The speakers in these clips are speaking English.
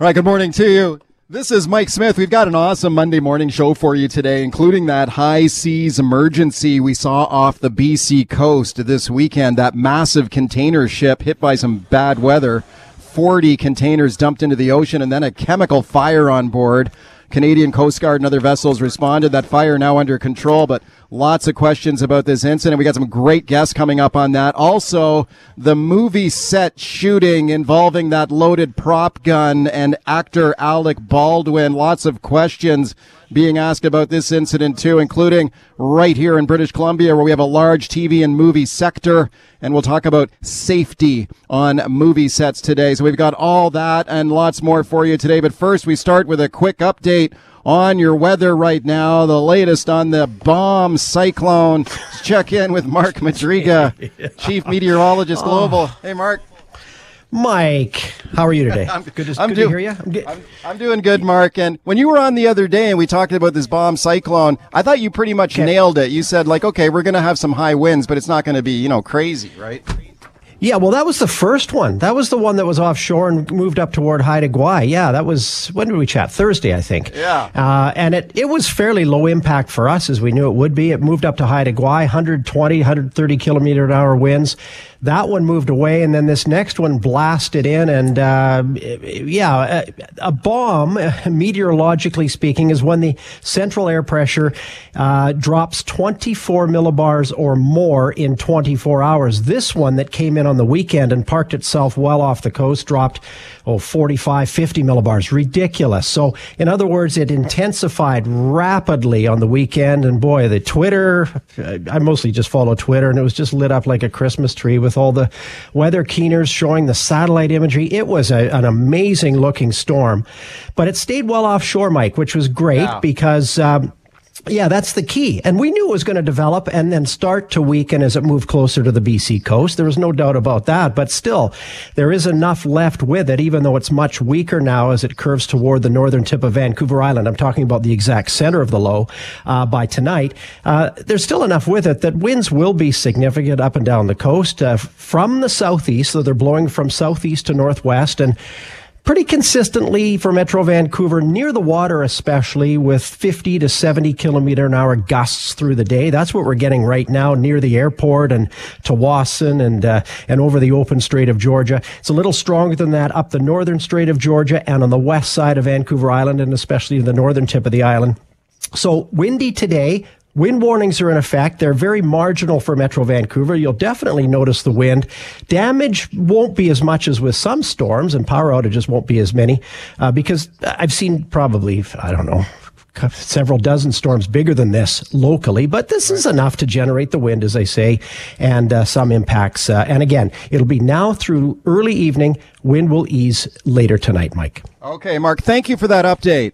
All right, good morning to you. This is Mike Smith. We've got an awesome Monday morning show for you today, including that high seas emergency we saw off the BC coast this weekend. That massive container ship hit by some bad weather, 40 containers dumped into the ocean, and then a chemical fire on board. Canadian Coast Guard and other vessels responded. That fire now under control, but lots of questions about this incident. We got some great guests coming up on that. Also, the movie set shooting involving that loaded prop gun and actor Alec Baldwin. Lots of questions being asked about this incident too, including right here in British Columbia where we have a large TV and movie sector. And we'll talk about safety on movie sets today. So we've got all that and lots more for you today. But first we start with a quick update on your weather right now. The latest on the bomb cyclone. Let's check in with Mark Madryga, Chief Meteorologist oh. Global. Oh. Hey, Mark. Mike, how are you today? I'm, good, to, I'm good do, to hear you. I'm, I'm, I'm, doing good, Mark. And when you were on the other day and we talked about this bomb cyclone, I thought you pretty much okay. nailed it. You said like, okay, we're going to have some high winds, but it's not going to be, you know, crazy, right? Yeah, well, that was the first one. That was the one that was offshore and moved up toward Haida Gwaii. Yeah, that was when did we chat? Thursday, I think. Yeah. Uh, and it it was fairly low impact for us as we knew it would be. It moved up to Haida Gwaii, 120, 130 kilometer an hour winds. That one moved away, and then this next one blasted in. And uh, yeah, a, bomb, meteorologically speaking, is when the central air pressure uh, drops 24 millibars or more in 24 hours. This one that came in on the weekend and parked itself well off the coast dropped oh 45 50 millibars ridiculous so in other words it intensified rapidly on the weekend and boy the twitter i mostly just follow twitter and it was just lit up like a christmas tree with all the weather keeners showing the satellite imagery it was a, an amazing looking storm but it stayed well offshore mike which was great yeah. because um, yeah, that's the key. And we knew it was going to develop and then start to weaken as it moved closer to the BC coast. There was no doubt about that. But still, there is enough left with it, even though it's much weaker now as it curves toward the northern tip of Vancouver Island. I'm talking about the exact center of the low uh, by tonight. Uh, there's still enough with it that winds will be significant up and down the coast uh, from the southeast. So they're blowing from southeast to northwest. And pretty consistently for Metro Vancouver, near the water especially, with 50 to 70 kilometer an hour gusts through the day. That's what we're getting right now near the airport and Tsawwassen and uh, and over the open Strait of Georgia. It's a little stronger than that up the northern Strait of Georgia and on the west side of Vancouver Island and especially the northern tip of the island. So windy today, Wind warnings are in effect. They're very marginal for Metro Vancouver. You'll definitely notice the wind. Damage won't be as much as with some storms, and power outages won't be as many uh, because I've seen probably, I don't know, several dozen storms bigger than this locally, but this is enough to generate the wind, as I say, and uh, some impacts. Uh, and again, it'll be now through early evening. Wind will ease later tonight, Mike. Okay, Mark, thank you for that update.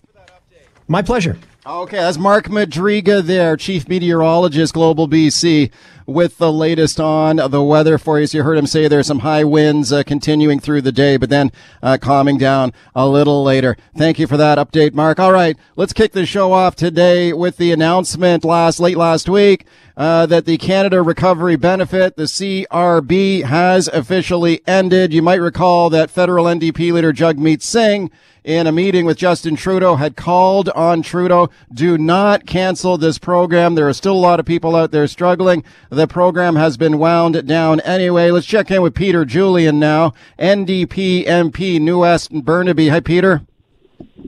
My pleasure. Okay, that's Mark Madryga there, Chief Meteorologist, Global BC, with the latest on the weather for you. You heard him say there's some high winds uh, continuing through the day, but then uh, calming down a little later. Thank you for that update, Mark. All right, let's kick the show off today with the announcement last late last week uh, that the Canada Recovery Benefit, the CRB, has officially ended. You might recall that federal NDP leader Jagmeet Singh in a meeting with Justin Trudeau had called on Trudeau, do not cancel this program. There are still a lot of people out there struggling. The program has been wound down anyway. Let's check in with Peter Julian now, NDP MP, New West Burnaby. Hi, Peter.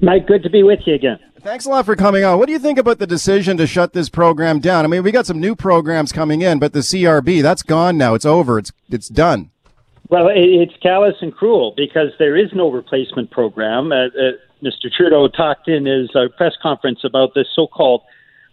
Mike, good to be with you again. Thanks a lot for coming on. What do you think about the decision to shut this program down? I mean, we got some new programs coming in, but the CRB, that's gone now. It's over. It's it's done. Well, it's callous and cruel because there is no replacement program. Uh, uh, Mr. Trudeau talked in his uh, press conference about this so-called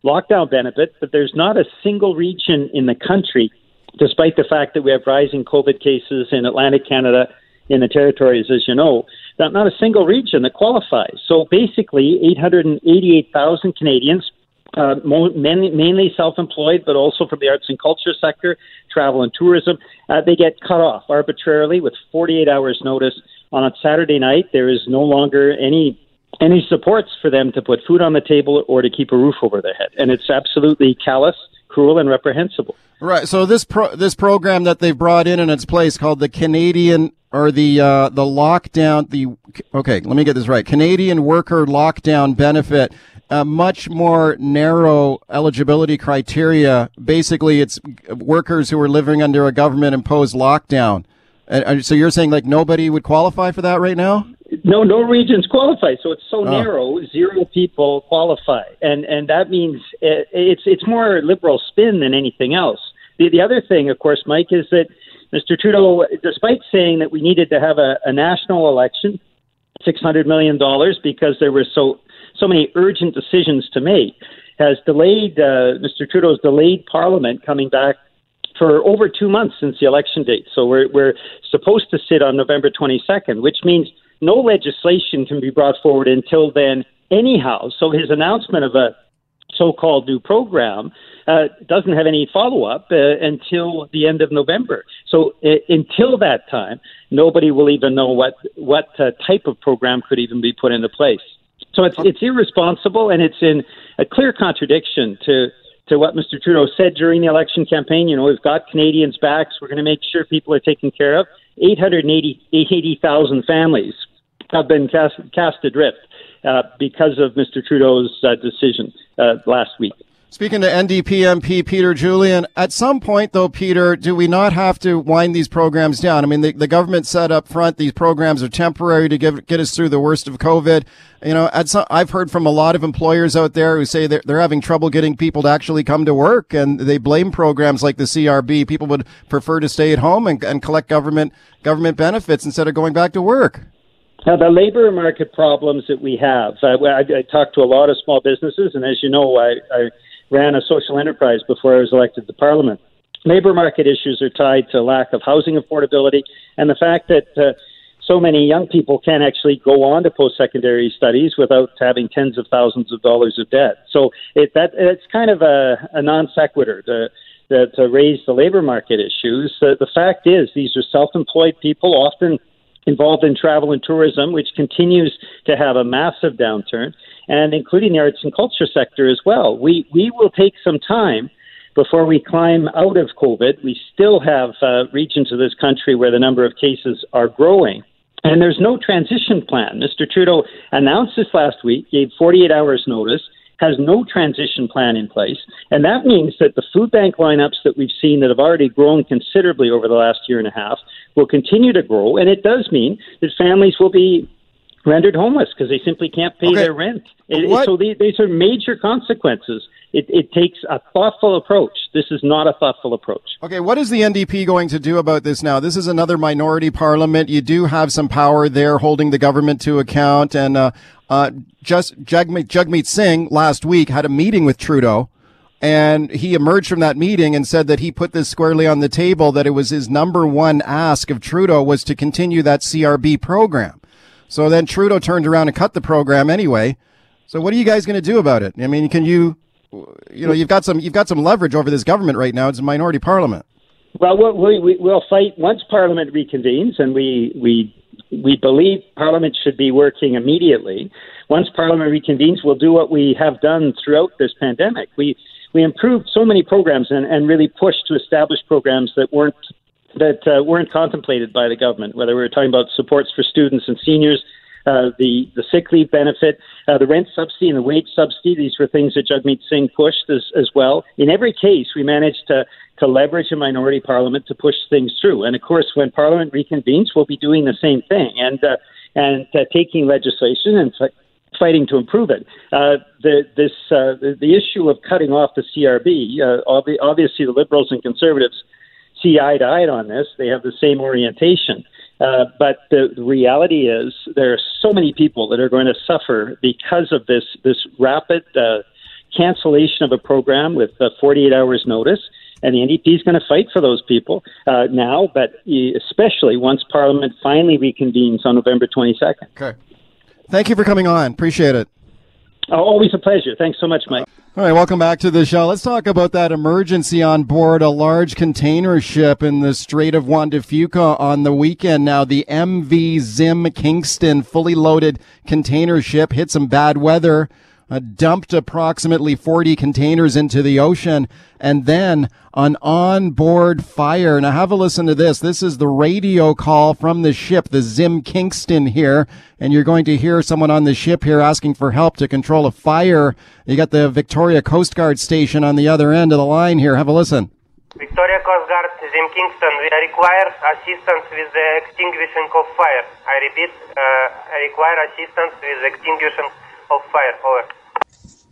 lockdown benefit, but there's not a single region in the country, despite the fact that we have rising COVID cases in Atlantic Canada, in the territories, as you know, that not a single region that qualifies. So basically, 888,000 Canadians uh, mainly, mainly self-employed, but also from the arts and culture sector, travel and tourism. Uh, they get cut off arbitrarily with 48 hours notice. On a Saturday night, there is no longer any any supports for them to put food on the table or to keep a roof over their head, and it's absolutely callous, cruel, and reprehensible. Right. So this pro- this program that they've brought in in its place called the Canadian or the uh, the lockdown the okay let me get this right Canadian worker lockdown benefit a much more narrow eligibility criteria basically it's workers who are living under a government imposed lockdown and so you're saying like nobody would qualify for that right now no no regions qualify so it's so oh. narrow zero people qualify and and that means it, it's it's more liberal spin than anything else the the other thing of course Mike is that Mr. Trudeau, despite saying that we needed to have a, a national election, $600 million because there were so, so many urgent decisions to make, has delayed, uh, Mr. Trudeau's delayed Parliament coming back for over two months since the election date. So we're, we're supposed to sit on November 22nd, which means no legislation can be brought forward until then, anyhow. So his announcement of a so-called new program uh, doesn't have any follow-up uh, until the end of November. So uh, until that time, nobody will even know what what uh, type of program could even be put into place. So it's it's irresponsible and it's in a clear contradiction to to what Mr. Trudeau said during the election campaign. You know, we've got Canadians' backs. We're going to make sure people are taken care of. 880,000 families have been cast, cast adrift uh, because of Mr. Trudeau's uh, decision uh, last week. Speaking to NDP MP Peter Julian, at some point though, Peter, do we not have to wind these programs down? I mean, the, the government said up front these programs are temporary to give, get us through the worst of COVID. You know, some, I've heard from a lot of employers out there who say they're, they're having trouble getting people to actually come to work and they blame programs like the CRB. People would prefer to stay at home and, and collect government, government benefits instead of going back to work. Now, the labor market problems that we have, uh, I, I talked to a lot of small businesses, and as you know, I, I ran a social enterprise before I was elected to Parliament. Labor market issues are tied to lack of housing affordability and the fact that uh, so many young people can't actually go on to post-secondary studies without having tens of thousands of dollars of debt. So it, that it's kind of a, a non sequitur to, to, to raise the labor market issues. The fact is, these are self-employed people, often involved in travel and tourism, which continues to have a massive downturn and including the arts and culture sector as well. We we will take some time before we climb out of COVID. We still have uh, regions of this country where the number of cases are growing. And there's no transition plan. Mr. Trudeau announced this last week, gave 48 hours notice, has no transition plan in place. And that means that the food bank lineups that we've seen that have already grown considerably over the last year and a half will continue to grow. And it does mean that families will be rendered homeless because they simply can't pay okay. their rent. It, so these, these are major consequences. It, it, takes a thoughtful approach. This is not a thoughtful approach. Okay, what is the NDP going to do about this now? This is another minority parliament. You do have some power there holding the government to account. And uh, uh, just Jagmeet, Jagmeet Singh last week had a meeting with Trudeau. And he emerged from that meeting and said that he put this squarely on the table that it was his number one ask of Trudeau was to continue that CRB program. So then Trudeau turned around and cut the program anyway. So what are you guys going to do about it? I mean, can you, you know, you've got some you've got some leverage over this government right now. It's a minority parliament. Well, we, we, we'll fight once Parliament reconvenes, and we we we believe Parliament should be working immediately. Once Parliament reconvenes, we'll do what we have done throughout this pandemic. We we improved so many programs and, and really pushed to establish programs that weren't that uh, weren't contemplated by the government, whether we were talking about supports for students and seniors, uh, the the sick leave benefit, uh, the rent subsidy, and the wage subsidy. These were things that Jagmeet Singh pushed as, as well. In every case, we managed to to leverage a minority parliament to push things through. And of course, when Parliament reconvenes, we'll be doing the same thing and uh, and uh, taking legislation and f- fighting to improve it. Uh, the this uh, the, issue of cutting off the CRB. Uh, obviously, the Liberals and Conservatives see eye to eye on this. They have the same orientation. Uh, but the, the reality is there are so many people that are going to suffer because of this this rapid uh, cancellation of a program with uh, 48 hours notice. And the NDP is going to fight for those people uh, now, but especially once Parliament finally reconvenes on November 22nd. Okay. Thank you for coming on. Appreciate it. Oh, always a pleasure. Thanks so much, Mike. All right, welcome back to the show. Let's talk about that emergency on board a large container ship in the Strait of Juan de Fuca on the weekend. Now, the MV Zim Kingston fully loaded container ship hit some bad weather uh, dumped approximately 40 containers into the ocean, and then an onboard fire. Now, have a listen to this. This is the radio call from the ship, the Zim Kingston here, and you're going to hear someone on the ship here asking for help to control a fire. You got the Victoria Coast Guard station on the other end of the line here. Have a listen. Victoria Coast Guard, Zim Kingston, we require assistance with the extinguishing of fire. I repeat, uh, I require assistance with the extinguishing of fire. Over.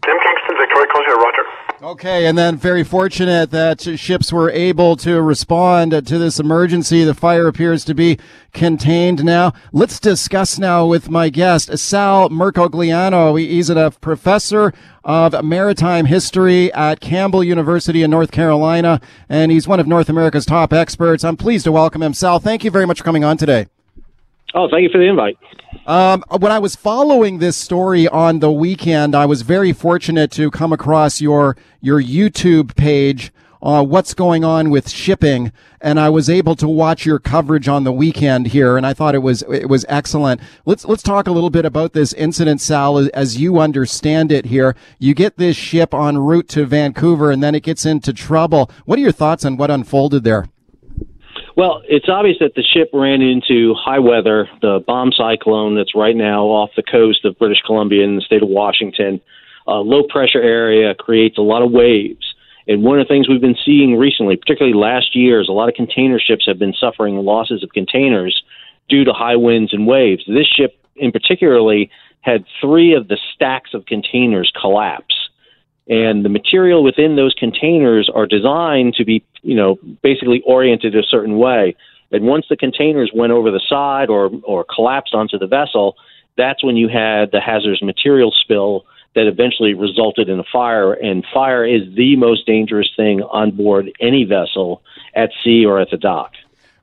Zim Kingston, Victoria Guard, Roger. Okay, and then very fortunate that ships were able to respond to this emergency. The fire appears to be contained now. Let's discuss now with my guest, Sal Mercogliano. He's a professor of maritime history at Campbell University in North Carolina, and he's one of North America's top experts. I'm pleased to welcome him. Sal, thank you very much for coming on today. Oh, thank you for the invite. Um, when I was following this story on the weekend, I was very fortunate to come across your your YouTube page. Uh, what's going on with shipping, and I was able to watch your coverage on the weekend here, and I thought it was it was excellent. Let's let's talk a little bit about this incident, Sal, as you understand it here. You get this ship en route to Vancouver, and then it gets into trouble. What are your thoughts on what unfolded there? Well, it's obvious that the ship ran into high weather, the bomb cyclone that's right now off the coast of British Columbia in the state of Washington. Uh, low pressure area creates a lot of waves. And one of the things we've been seeing recently, particularly last year, is a lot of container ships have been suffering losses of containers due to high winds and waves. This ship, in particularly, had three of the stacks of containers collapse and the material within those containers are designed to be, you know, basically oriented a certain way. And once the containers went over the side or or collapsed onto the vessel, that's when you had the hazardous material spill that eventually resulted in a fire. And fire is the most dangerous thing on board any vessel at sea or at the dock.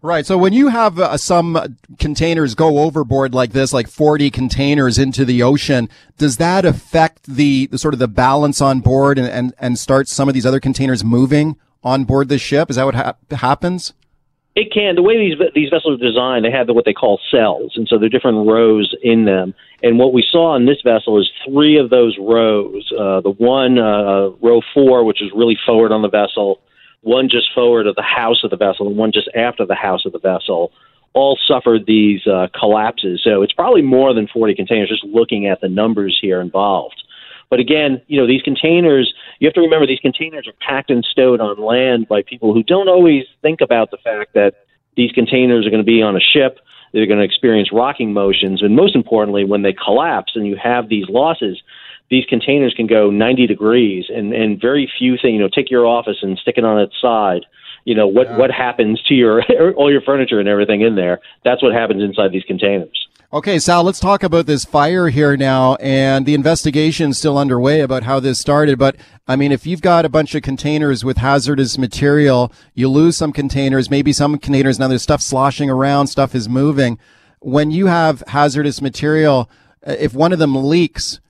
Right. So when you have uh, some containers go overboard like this, like 40 containers into the ocean, does that affect the, the sort of the balance on board and, and, and start some of these other containers moving on board the ship? Is that what ha- happens? It can. The way these these vessels are designed, they have what they call cells, and so there are different rows in them. And what we saw in this vessel is three of those rows. Uh, the one uh, row four, which is really forward on the vessel, one just forward of the house of the vessel and one just after the house of the vessel, all suffered these uh, collapses. So it's probably more than 40 containers just looking at the numbers here involved. But again, you know, these containers, you have to remember these containers are packed and stowed on land by people who don't always think about the fact that these containers are going to be on a ship, they're going to experience rocking motions, and most importantly, when they collapse and you have these losses, these containers can go 90 degrees and, and very few things, you know, take your office and stick it on its side. You know, what, yeah. what happens to your, all your furniture and everything in there. That's what happens inside these containers. Okay, Sal, let's talk about this fire here now and the investigation is still underway about how this started. But I mean, if you've got a bunch of containers with hazardous material, you lose some containers, maybe some containers, now there's stuff sloshing around, stuff is moving. When you have hazardous material, uh, if one of them leaks,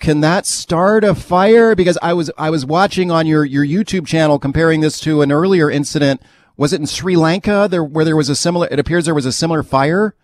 can that start a fire? Because I was I was watching on your your YouTube channel comparing this to an earlier incident. Was it in Sri Lanka there where there was a similar? It appears there was a similar fire.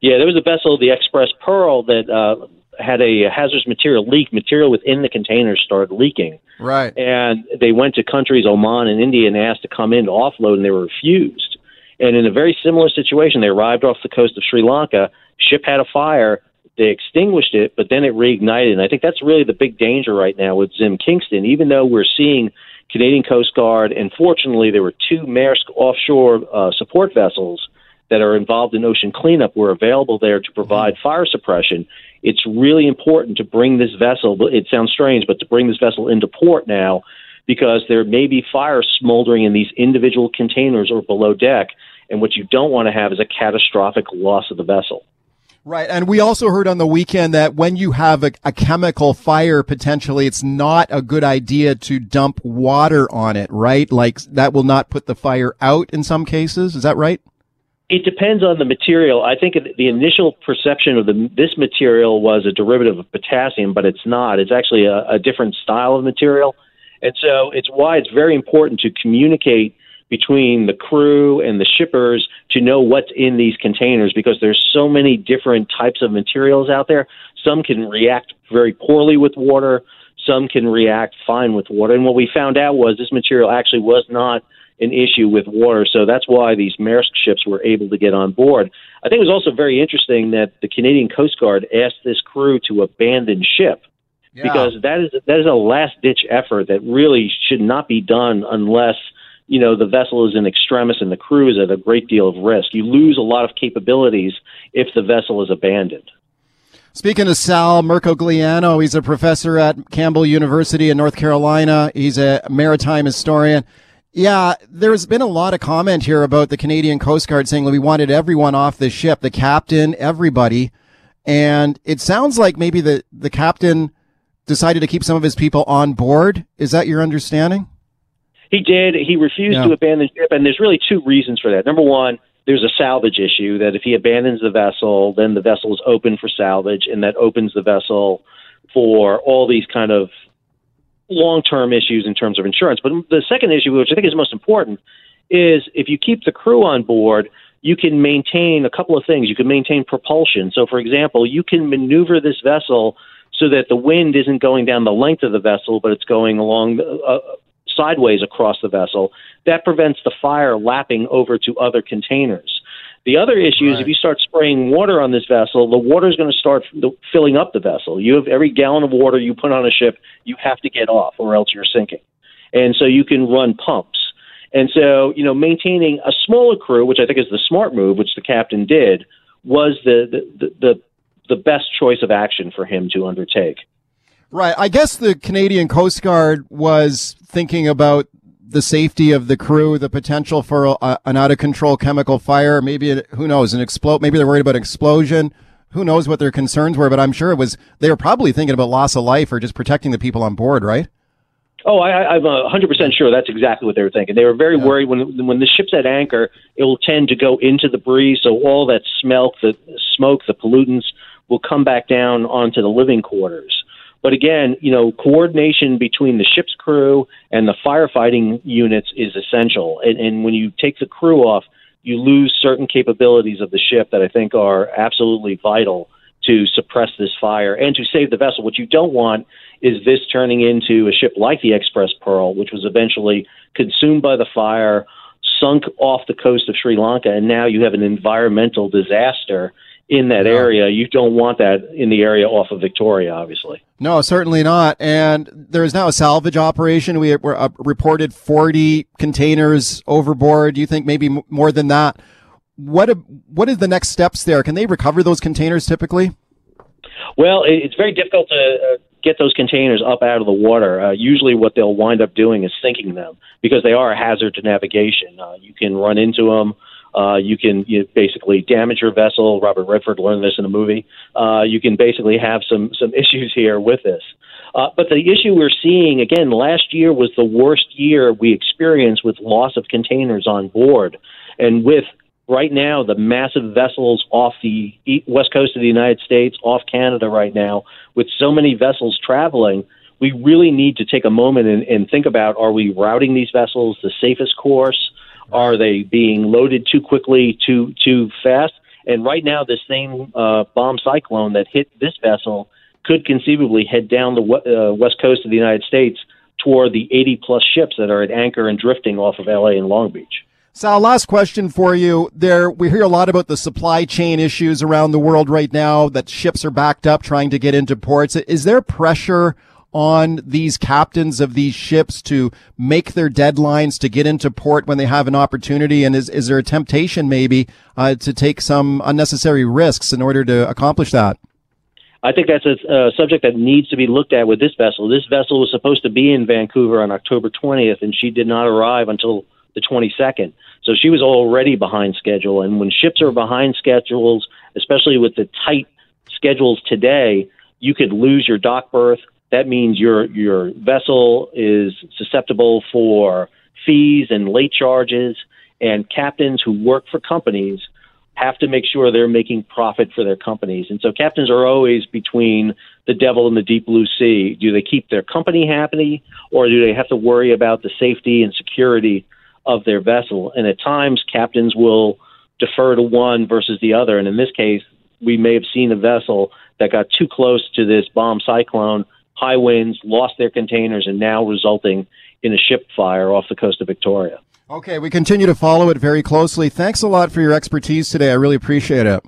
Yeah, there was a vessel, the X-Press Pearl, that uh, had a hazardous material leak. Material within the containers started leaking. Right. And they went to countries, Oman and India, and asked to come in to offload, and they were refused. And in a very similar situation, they arrived off the coast of Sri Lanka. Ship had a fire they extinguished it, but then it reignited. And I think that's really the big danger right now with Zim Kingston. Even though we're seeing Canadian Coast Guard, and fortunately there were two Maersk offshore uh, support vessels that are involved in ocean cleanup were available there to provide mm-hmm. fire suppression. It's really important to bring this vessel. It sounds strange, but to bring this vessel into port now because there may be fire smoldering in these individual containers or below deck. And what you don't want to have is a catastrophic loss of the vessel. Right. And we also heard on the weekend that when you have a, a, chemical fire, potentially, it's not a good idea to dump water on it, right? Like that will not put the fire out in some cases. Is that right? It depends on the material. I think the initial perception of the, this material was a derivative of potassium, but it's not. It's actually a, a different style of material. And so it's why it's very important to communicate between the crew and the shippers to know what's in these containers because there's so many different types of materials out there. Some can react very poorly with water, some can react fine with water. And what we found out was this material actually was not an issue with water. So that's why these Maersk ships were able to get on board. I think it was also very interesting that the Canadian Coast Guard asked this crew to abandon ship yeah. because that is that is a last ditch effort that really should not be done unless you know the vessel is in extremis and the crew is at a great deal of risk. You lose a lot of capabilities if the vessel is abandoned. Speaking of Sal Mercogliano, he's a professor at Campbell University in North Carolina. He's a maritime historian. Yeah, there's been a lot of comment here about the Canadian Coast Guard saying we wanted everyone off the ship, the captain, everybody. And it sounds like maybe the, the captain decided to keep some of his people on board. Is that your understanding? He did. He refused yeah. to abandon ship, and there's really two reasons for that. Number one, there's a salvage issue that if he abandons the vessel, then the vessel is open for salvage, and that opens the vessel for all these kind of long term issues in terms of insurance. But the second issue, which I think is most important, is if you keep the crew on board, you can maintain a couple of things. You can maintain propulsion. So, for example, you can maneuver this vessel so that the wind isn't going down the length of the vessel, but it's going along uh, sideways across the vessel. That prevents the fire lapping over to other containers. The other issue right. is if you start spraying water on this vessel, the water is going to start filling up the vessel. You have every gallon of water you put on a ship, you have to get off, or else you're sinking. And so you can run pumps. And so, you know, maintaining a smaller crew, which I think is the smart move, which the captain did, was the the the, the best choice of action for him to undertake. Right. I guess the Canadian Coast Guard was thinking about the safety of the crew, the potential for a, an out of control chemical fire, maybe who knows, an explode. Maybe they're worried about an explosion. Who knows what their concerns were? But I'm sure it was they were probably thinking about loss of life or just protecting the people on board, right? Oh, I, I'm uh, hundred percent sure that's exactly what they were thinking. They were very yeah. worried when when the ship's at anchor, it will tend to go into the breeze, so all that smell, the smoke, the pollutants will come back down onto the living quarters. But again, you know, coordination between the ship's crew and the firefighting units is essential. And, and when you take the crew off, you lose certain capabilities of the ship that I think are absolutely vital to suppress this fire and to save the vessel. What you don't want is this turning into a ship like the X-Press Pearl, which was eventually consumed by the fire, sunk off the coast of Sri Lanka, and now you have an environmental disaster in that area. You don't want that in the area off of Victoria, obviously. No, certainly not. And there is now a salvage operation. We were uh, reported 40 containers overboard. Do you think maybe m- more than that? What what is the next steps there? Can they recover those containers typically? Well, it's very difficult to uh, get those containers up out of the water. Uh, usually, what they'll wind up doing is sinking them because they are a hazard to navigation. Uh, you can run into them. Uh, you can you basically damage your vessel. Robert Redford learned this in a movie. Uh, you can basically have some some issues here with this. Uh, but the issue we're seeing again, last year was the worst year we experienced with loss of containers on board, and with right now the massive vessels off the west coast of the United States, off Canada right now, with so many vessels traveling. We really need to take a moment and, and think about: Are we routing these vessels the safest course? Are they being loaded too quickly, too too fast? And right now, this same uh, bomb cyclone that hit this vessel could conceivably head down the uh, west coast of the United States toward the 80 plus ships that are at anchor and drifting off of LA and Long Beach. Sal, last question for you. There, we hear a lot about the supply chain issues around the world right now. That ships are backed up trying to get into ports. Is there pressure on these captains of these ships to make their deadlines to get into port when they have an opportunity? And is, is there a temptation maybe uh, to take some unnecessary risks in order to accomplish that? I think that's a, a subject that needs to be looked at with this vessel. This vessel was supposed to be in Vancouver on October 20th, and she did not arrive until the 22nd. So she was already behind schedule. And when ships are behind schedules, especially with the tight schedules today, you could lose your dock berth that means your your vessel is susceptible for fees and late charges, and captains who work for companies have to make sure they're making profit for their companies. And so captains are always between the devil and the deep blue sea. Do they keep their company happy, or do they have to worry about the safety and security of their vessel. And at times, captains will defer to one versus the other. And in this case, we may have seen a vessel that got too close to this bomb cyclone, high winds, lost their containers, and now resulting in a ship fire off the coast of Victoria. Okay, we continue to follow it very closely. Thanks a lot for your expertise today. I really appreciate it.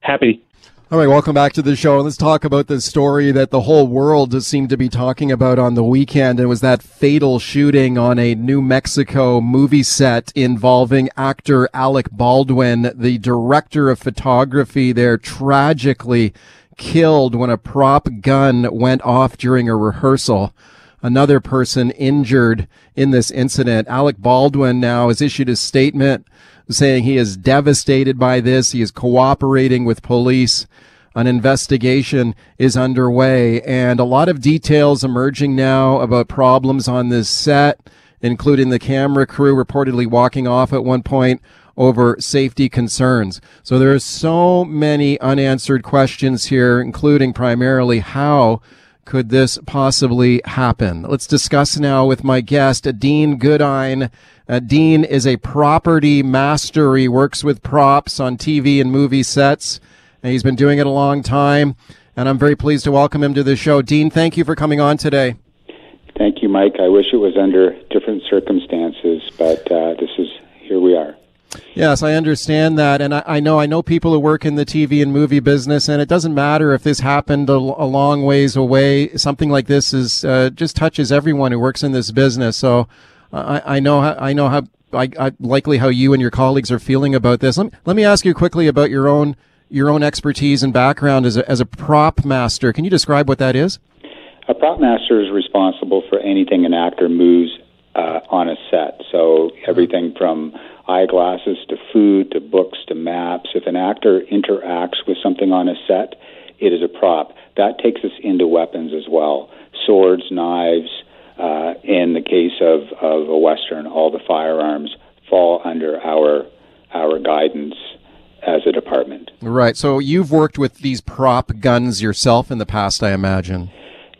Happy. All right, welcome back to the show. Let's talk about the story that the whole world seemed to be talking about on the weekend. It was that fatal shooting on a New Mexico movie set involving actor Alec Baldwin, the director of photography there, tragically killed when a prop gun went off during a rehearsal another person injured in this incident. Alec Baldwin now has issued a statement saying he is devastated by this. He is cooperating with police. An investigation is underway and a lot of details emerging now about problems on this set, including the camera crew reportedly walking off at one point over safety concerns. So there are so many unanswered questions here, including primarily how could this possibly happen? Let's discuss now with my guest, Dean Goodine. Uh, Dean is a property master. He works with props on TV and movie sets, and he's been doing it a long time. And I'm very pleased to welcome him to the show. Dean, thank you for coming on today. Thank you, Mike. I wish it was under different circumstances, but uh, this is here we are. Yes, I understand that, and I, I, know I know people who work in the TV and movie business, and it doesn't matter if this happened a, a long ways away. Something like this is uh, just touches everyone who works in this business. So I, I, know I know how I, likely how you and your colleagues are feeling about this. Let me, let me ask you quickly about your own your own expertise and background as a, as a prop master. Can you describe what that is? A prop master is responsible for anything an actor moves uh, on a set. So everything from eyeglasses to food to books to maps. If an actor interacts with something on a set, it is a prop. That takes us into weapons as well swords, knives. Uh, in the case of, of a Western, all the firearms fall under our our guidance as a department. Right. So you've worked with these prop guns yourself in the past, I imagine.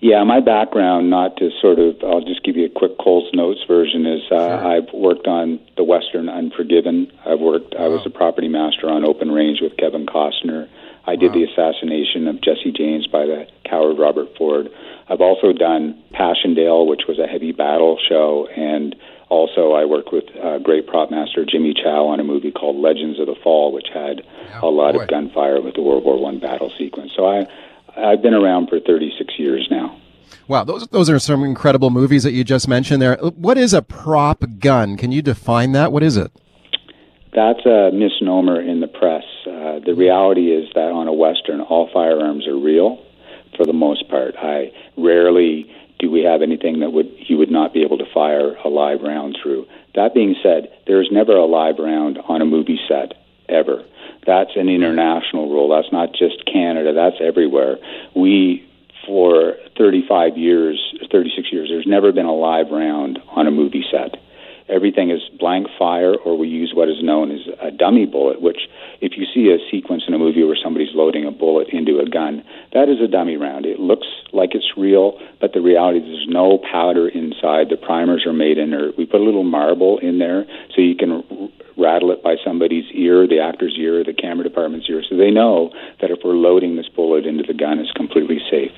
Yeah, my background, not to sort of, I'll just give you a quick Coles Notes version, is uh, sure. I've worked on the Western Unforgiven. I've worked, wow. I was a property master on Open Range with Kevin Costner. I did wow. the assassination of Jesse James by the coward Robert Ford. I've also done Passchendaele, which was a heavy battle show, and also I worked with uh, great prop master Jimmy Chow on a movie called Legends of the Fall, which had yeah, a lot boy. of gunfire with the World War One battle sequence. So I I've been around for 36 years now. Wow, those those are some incredible movies that you just mentioned there. What is a prop gun? Can you define that? What is it? That's a misnomer in the press. Uh, the reality is that on a western, all firearms are real, for the most part. I rarely do we have anything that would you would not be able to fire a live round through. That being said, there is never a live round on a movie set ever. That's an international rule. That's not just Canada. That's everywhere. We, for 35 years, 36 years, there's never been a live round on a movie set. Everything is blank fire, or we use what is known as a dummy bullet, which, if you see a sequence in a movie where somebody's loading a bullet into a gun, that is a dummy round. It looks like it's real, but the reality is there's no powder inside. The primers are made in there. We put a little marble in there so you can rattle it by somebody's ear, the actor's ear, the camera department's ear, so they know that if we're loading this bullet into the gun, it's completely safe.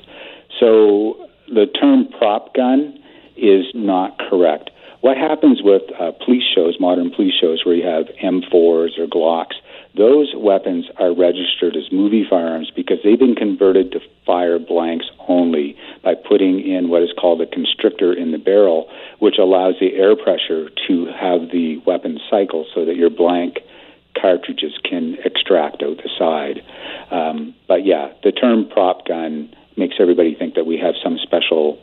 So the term prop gun is not correct. What happens with uh, police shows, modern police shows, where you have M4s or Glocks, those weapons are registered as movie firearms because they've been converted to fire blanks only by putting in what is called a constrictor in the barrel, which allows the air pressure to have the weapon cycle so that your blank cartridges can extract out the side. Um, but yeah, the term prop gun makes everybody think that we have some special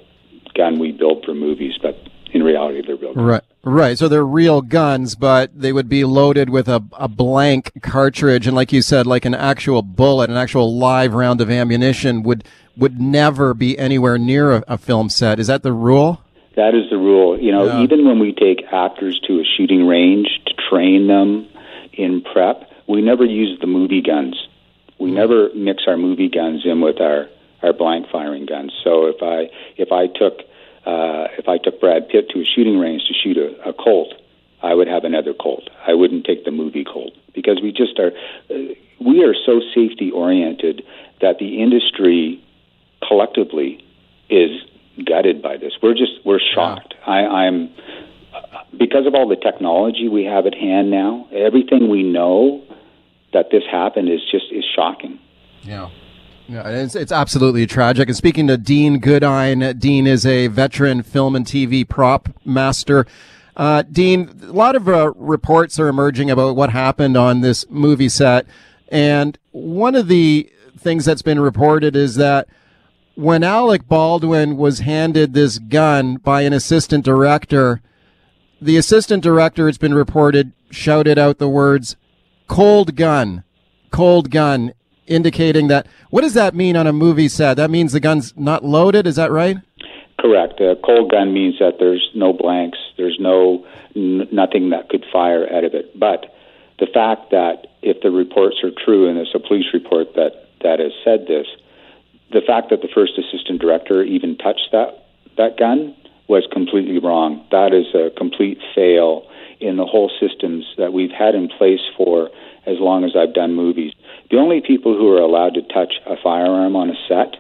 gun we build for movies, but in reality, they're real guns. Right. Right. So they're real guns, but they would be loaded with a, a blank cartridge. And like you said, like an actual bullet, an actual live round of ammunition would, would never be anywhere near a, a film set. Is that the rule? That is the rule. You know, yeah. even when we take actors to a shooting range to train them in prep, we never use the movie guns. We mm-hmm. never mix our movie guns in with our, our blank firing guns. So if I if I took uh, if I took Brad Pitt to a shooting range to shoot a, a Colt, I would have another Colt. I wouldn't take the movie Colt because we just are. Uh, we are so safety oriented that the industry collectively is gutted by this. We're just we're shocked. Yeah. I, I'm because of all the technology we have at hand now. Everything we know that this happened is just is shocking. Yeah. Yeah, it's, it's absolutely tragic. And speaking to Dean Goodine, Dean is a veteran film and TV prop master. Uh, Dean, a lot of uh, reports are emerging about what happened on this movie set. And one of the things that's been reported is that when Alec Baldwin was handed this gun by an assistant director, the assistant director, it's been reported, shouted out the words, cold gun, cold gun indicating that. What does that mean on a movie set? That means the gun's not loaded. Is that right? Correct. A cold gun means that there's no blanks, there's no n- nothing that could fire out of it. But the fact that if the reports are true, and there's a police report that that has said this, the fact that the first assistant director even touched that that gun was completely wrong. That is a complete fail in the whole systems that we've had in place for as long as I've done movies. The only people who are allowed to touch a firearm on a set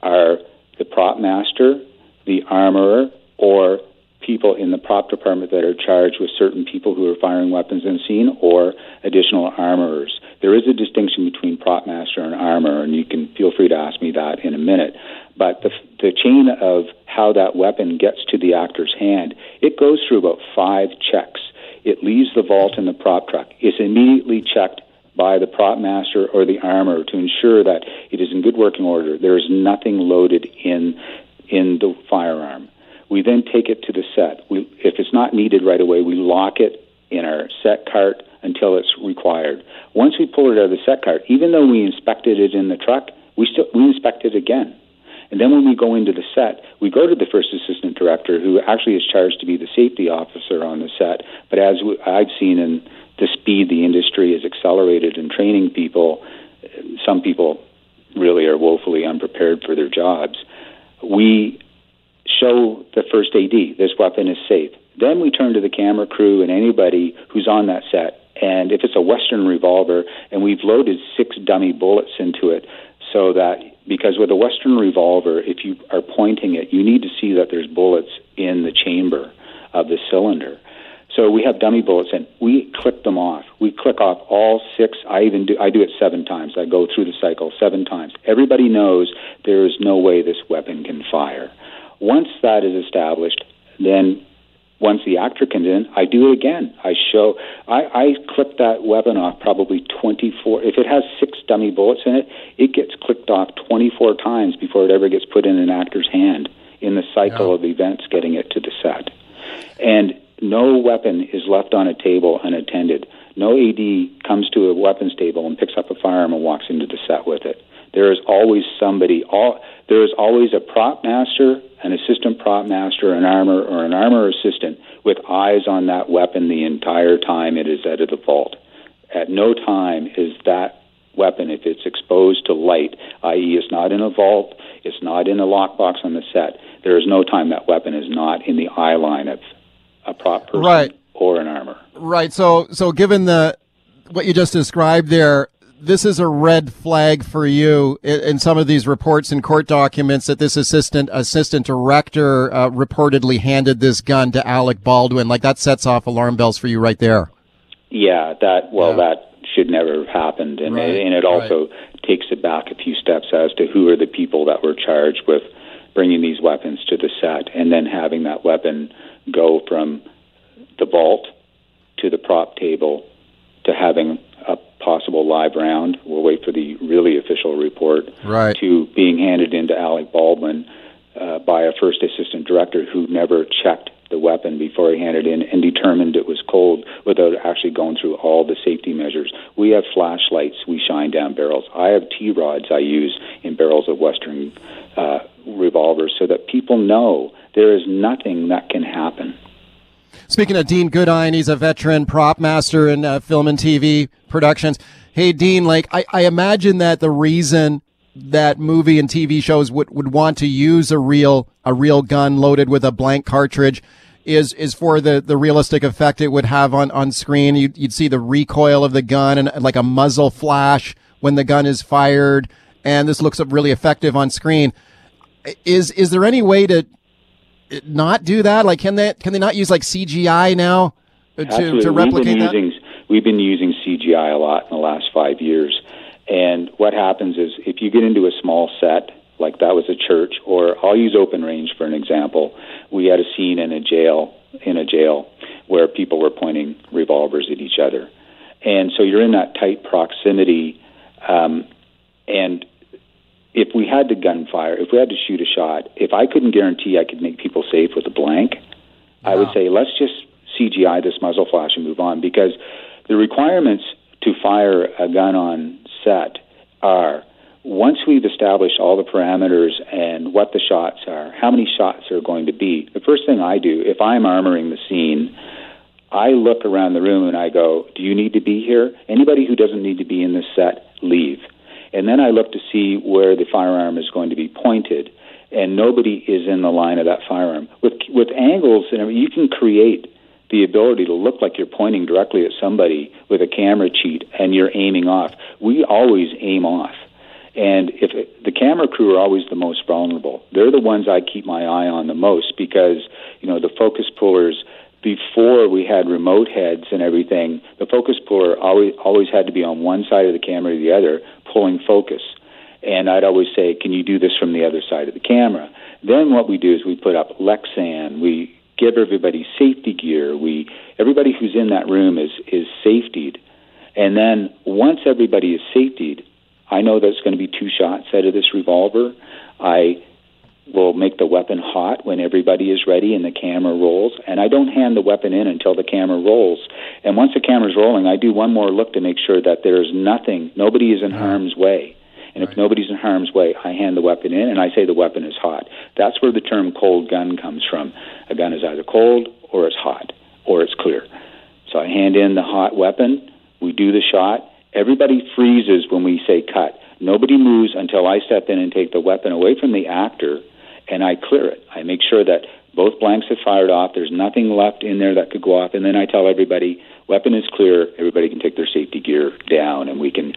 are the prop master, the armorer, or people in the prop department that are charged with certain people who are firing weapons in scene, or additional armorers. There is a distinction between prop master and armorer, and you can feel free to ask me that in a minute. But the, the chain of how that weapon gets to the actor's hand, it goes through about five checks. It leaves the vault in the prop truck. It's immediately checked by the prop master or the armor to ensure that it is in good working order. There is nothing loaded in in the firearm. We then take it to the set. We, if it's not needed right away, we lock it in our set cart until it's required. Once we pull it out of the set cart, even though we inspected it in the truck, we still we inspect it again. And then when we go into the set, we go to the first assistant director, who actually is charged to be the safety officer on the set. But as I've seen in the speed the industry has accelerated in training people, some people really are woefully unprepared for their jobs. We show the first AD this weapon is safe. Then we turn to the camera crew and anybody who's on that set. And if it's a Western revolver, and we've loaded six dummy bullets into it, so that because with a Western revolver, if you are pointing it, you need to see that there's bullets in the chamber of the cylinder. So we have dummy bullets, and we click them off. We click off all six. I even do. I do it seven times. I go through the cycle seven times. Everybody knows there is no way this weapon can fire. Once that is established, then once the actor comes in, I do it again. I show. I, I clip that weapon off probably 24. If it has six dummy bullets in it, it gets clicked off 24 times before it ever gets put in an actor's hand in the cycle yeah. of events getting it to the set. And no weapon is left on a table unattended. No AD comes to a weapons table and picks up a firearm and walks into the set with it. There is always somebody. All there is always a prop master, an assistant prop master, an armor, or an armor assistant with eyes on that weapon the entire time it is out of the vault. At no time is that weapon, if it's exposed to light, i.e., it's not in a vault, it's not in a lockbox on the set. There is no time that weapon is not in the eye line of a prop person right. or an armor. Right. So, so given the what you just described there, this is a red flag for you in, in some of these reports and court documents that this assistant assistant director uh, reportedly handed this gun to Alec Baldwin. Like that sets off alarm bells for you right there. Yeah. That. Well, yeah. that should never have happened, and right. it, and it also right. takes it back a few steps as to who are the people that were charged with bringing these weapons to the set, and then having that weapon go from the vault to the prop table to having possible live round. We'll wait for the really official report. Right. To being handed into Alec Baldwin uh, by a first assistant director who never checked the weapon before he handed in and determined it was cold without actually going through all the safety measures. We have flashlights we shine down barrels. I have T rods I use in barrels of Western uh, revolvers so that people know there is nothing that can happen. Speaking of Dean Goodine, he's a veteran prop master in uh, film and TV productions. Hey, Dean, like I, I imagine that the reason that movie and TV shows would, would want to use a real a real gun loaded with a blank cartridge is is for the the realistic effect it would have on on screen. You'd, you'd see the recoil of the gun and like a muzzle flash when the gun is fired, and this looks really effective on screen. Is is there any way to not do that? Like, can they can they not use like CGI now to, Absolutely. to replicate we've been that? Using, we've been using CGI a lot in the last five years, and what happens is if you get into a small set, like that was a church, or I'll use Open Range for an example. We had a scene in a jail in a jail where people were pointing revolvers at each other, and so you're in that tight proximity, um, and if we had to gunfire, if we had to shoot a shot, if I couldn't guarantee I could make people safe with a blank, I would say let's just CGI this muzzle flash and move on because the requirements to fire a gun on set are once we've established all the parameters and what the shots are, how many shots are going to be, the first thing I do, if I'm armoring the scene, I look around the room and I go, Do you need to be here? Anybody who doesn't need to be in this set, leave. And then I look to see where the firearm is going to be pointed, and nobody is in the line of that firearm. With with angles and you can create the ability to look like you're pointing directly at somebody with a camera cheat and you're aiming off. We always aim off. And if it, the camera crew are always the most vulnerable, they're the ones I keep my eye on the most because you know the focus pullers before we had remote heads and everything, the focus puller always always had to be on one side of the camera or the other, pulling focus. And I'd always say, "Can you do this from the other side of the camera?" Then what we do is we put up Lexan. We give everybody safety gear. We everybody who's in that room is is safetied. And then once everybody is safetied, I know there's going to be two shots out of this revolver. I will make the weapon hot when everybody is ready and the camera rolls. And I don't hand the weapon in until the camera rolls. And once the camera's rolling, I do one more look to make sure that there's nothing, nobody is in uh-huh. harm's way. And if nobody's in harm's way, I hand the weapon in and I say the weapon is hot. That's where the term cold gun comes from. A gun is either cold or it's hot or it's clear. So I hand in the hot weapon, we do the shot. Everybody freezes when we say cut. Nobody moves until I step in and take the weapon away from the actor and I clear it. I make sure that both blanks have fired off. There's nothing left in there that could go off. And then I tell everybody, weapon is clear. Everybody can take their safety gear down and we can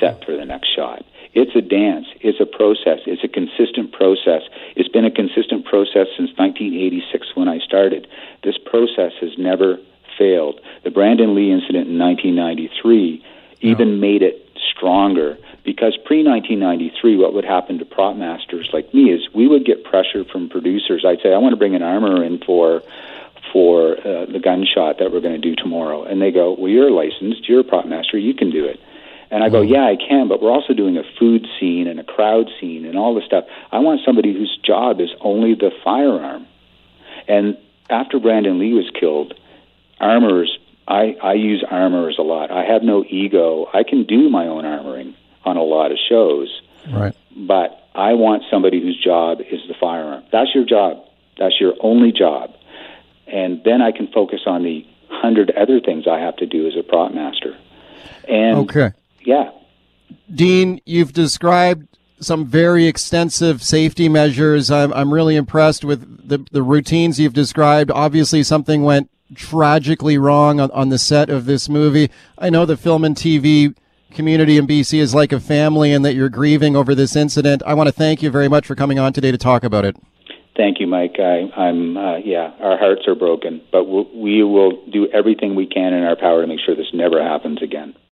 set for the next shot. It's a dance. It's a process. It's a consistent process. It's been a consistent process since 1986 when I started. This process has never failed. The Brandon Lee incident in 1993 even made it stronger because pre 1993, what would happen to prop masters like me is we would get pressure from producers. I'd say, I want to bring an armor in for for uh, the gunshot that we're going to do tomorrow, and they go, Well, you're licensed, you're a prop master, you can do it. And I go, Yeah, I can, but we're also doing a food scene and a crowd scene and all this stuff. I want somebody whose job is only the firearm. And after Brandon Lee was killed, armors I, I use armors a lot. I have no ego. I can do my own armoring on a lot of shows. Right. But I want somebody whose job is the firearm. That's your job. That's your only job. And then I can focus on the hundred other things I have to do as a prop master. And Okay. yeah, Dean, you've described some very extensive safety measures. I'm, I'm really impressed with the, the routines you've described. Obviously, something went tragically wrong on, on the set of this movie. I know the film and TV community in BC is like a family and that you're grieving over this incident. I want to thank you very much for coming on today to talk about it. thank you, Mike. I, I'm uh, yeah, our hearts are broken, but we'll, we will do everything we can in our power to make sure this never happens again.